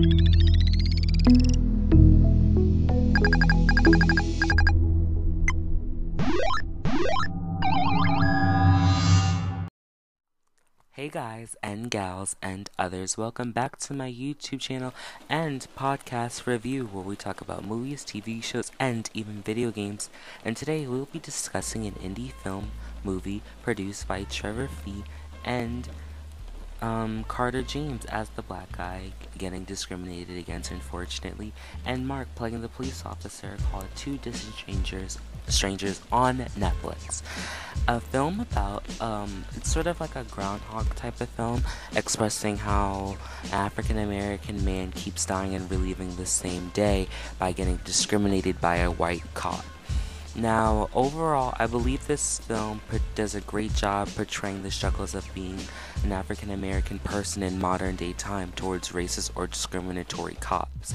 Hey guys and gals and others, welcome back to my YouTube channel and podcast review where we talk about movies, TV shows, and even video games. And today we'll be discussing an indie film movie produced by Travon Free and um, Carter James as the black guy getting discriminated against, unfortunately, and Mark playing the police officer called Two Distant Strangers Strangers on Netflix. A film about, um, it's sort of like a groundhog type of film, expressing how an African American man keeps dying and reliving the same day by getting discriminated by a white cop. Now, overall, I believe this film does a great job portraying the struggles of being an African American person in modern day time towards racist or discriminatory cops.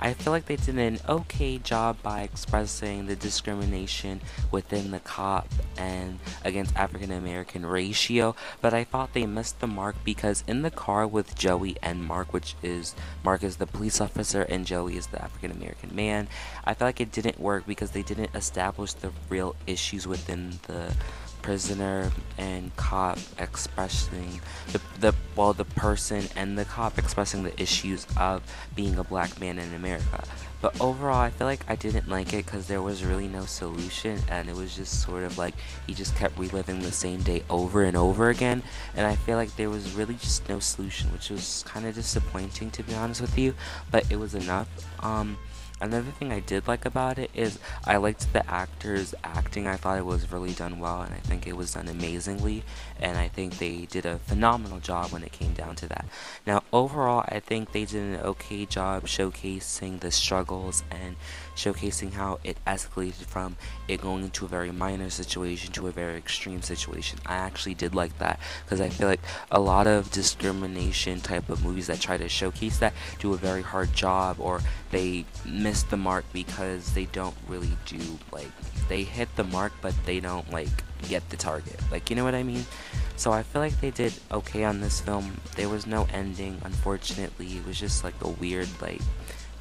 I feel like they did an okay job by expressing the discrimination within the cop and against African American ratio, but I thought they missed the mark because in the car with Joey and Mark, which is Mark is the police officer and Joey is the African American man, I feel like it didn't work because they didn't establish the real issues within the prisoner and cop expressing the, the well the person and the cop expressing the issues of being a black man in America. But overall, I feel like I didn't like it because there was really no solution, and it was just sort of like he just kept reliving the same day over and over again. And I feel like there was really just no solution, which was kind of disappointing to be honest with you. But it was enough. Um, Another thing I did like about it is I liked the actors acting. I thought it was really done well, and I think it was done amazingly. And I think they did a phenomenal job when it came down to that. Now, overall, I think they did an okay job showcasing the struggles and showcasing how it escalated from it going into a very minor situation to a very extreme situation. I actually did like that because I feel like a lot of discrimination type of movies that try to showcase that do a very hard job or they miss the mark because they don't really do like they hit the mark but they don't like get the target. Like you know what I mean? So I feel like they did okay on this film. There was no ending, unfortunately. It was just like a weird like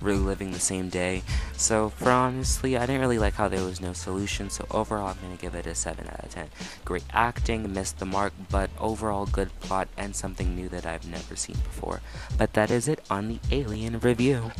reliving the same day. So for honestly, I didn't really like how there was no solution. So overall, I'm gonna give it a 7 out of 10. Great acting, missed the mark, but overall good plot and something new that I've never seen before. But that is it on the Alien review.